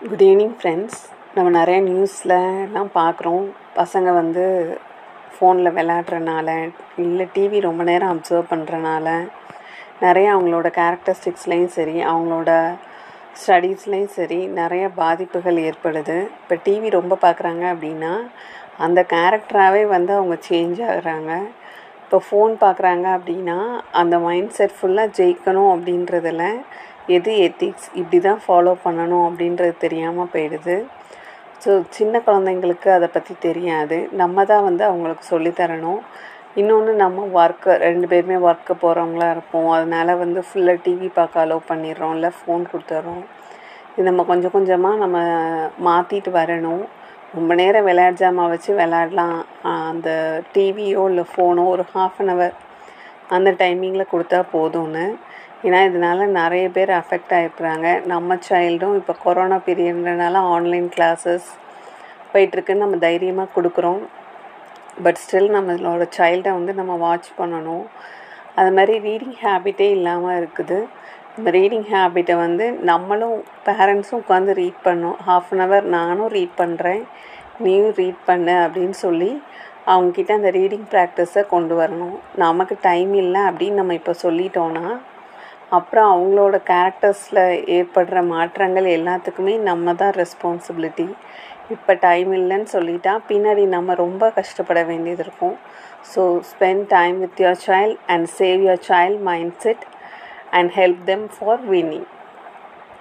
Good evening friends நம்ம நிறைய நியூஸில் எல்லாம் பார்க்குறோம். பசங்க வந்து ஃபோனில் விளையாடுறனால இல்லை டிவி ரொம்ப நேரம் அப்சர்வ் பண்ணுறனால நிறைய அவங்களோட கேரக்டரிஸ்டிக்ஸ்லேயும் சரி அவங்களோட ஸ்டடீஸ்லேயும் சரி நிறைய பாதிப்புகள் ஏற்படுது. இப்போ டிவி ரொம்ப பார்க்குறாங்க அப்படின்னா அந்த கேரக்டராகவே வந்து அவங்க சேஞ்ச் ஆகுறாங்க. இப்போ ஃபோன் பார்க்குறாங்க அப்படின்னா அந்த மைண்ட் செட் ஃபுல்லாக ஜெயிக்கணும் அப்படின்றதில் எது எத்திக்ஸ் இப்படி தான் ஃபாலோ பண்ணணும் அப்படின்றது தெரியாமல் போயிடுது. ஸோ சின்ன குழந்தைங்களுக்கு அதை பற்றி தெரியாது. நம்ம தான் வந்து அவங்களுக்கு சொல்லித்தரணும் இன்னொன்று நம்ம ஒர்க்கு ரெண்டு பேருமே ஒர்க்கு போகிறவங்களா இருப்போம். அதனால் வந்து ஃபுல்லாக டிவி பார்க்க அலோவ் பண்ணிடுறோம். இல்லை ஃபோன் கொடுத்துட்றோம். இது நம்ம கொஞ்சம் கொஞ்சமாக நம்ம மாற்றிட்டு வரணும். ரொம்ப நேரம் விளையாட் ஜாமான் வச்சு விளையாடலாம். அந்த டிவியோ இல்லை ஃபோனோ ஒரு ஹாஃப் அன் ஹவர் அந்த டைமிங்கில் கொடுத்தா போதும்னு. ஏன்னா இதனால் நிறைய பேர் அஃபெக்ட் ஆகிருக்குறாங்க நம்ம சைல்டும் இப்போ கொரோனா பீரியட்ன்றனால ஆன்லைன் கிளாஸஸ் போயிட்டுருக்குன்னு நம்ம தைரியமாக கொடுக்குறோம். பட் ஸ்டில் நம்மளோட சைல்டை வந்து நம்ம வாட்ச் பண்ணணும். அது மாதிரி ரீடிங் ஹேபிட்டே இல்லாமல் இருக்குது. ரீடிங் ஹேபிட்டை வந்து நம்மளும் பேரண்ட்ஸும் உட்காந்து ரீட் பண்ணோம். ஹாஃப் அன் ஹவர் நானும் ரீட் பண்ணுறேன் நீயும் ரீட் பண்ணு அப்படின்னு சொல்லி அவங்கக்கிட்ட அந்த ரீடிங் ப்ராக்டிஸை கொண்டு வரணும். நமக்கு டைம் இல்லை அப்படின்னு நம்ம இப்போ சொல்லிட்டோன்னா அப்புறம் அவங்களோட கேரக்டர்ஸில் ஏற்படுற மாற்றங்கள் எல்லாத்துக்குமே நம்ம தான் ரெஸ்பான்சிபிலிட்டி இப்போ டைம் இல்லைன்னு சொல்லிட்டா பின்னாடி நம்ம ரொம்ப கஷ்டப்பட வேண்டியது இருக்கும். So spend time with your child and save your child mind set and help them for winning.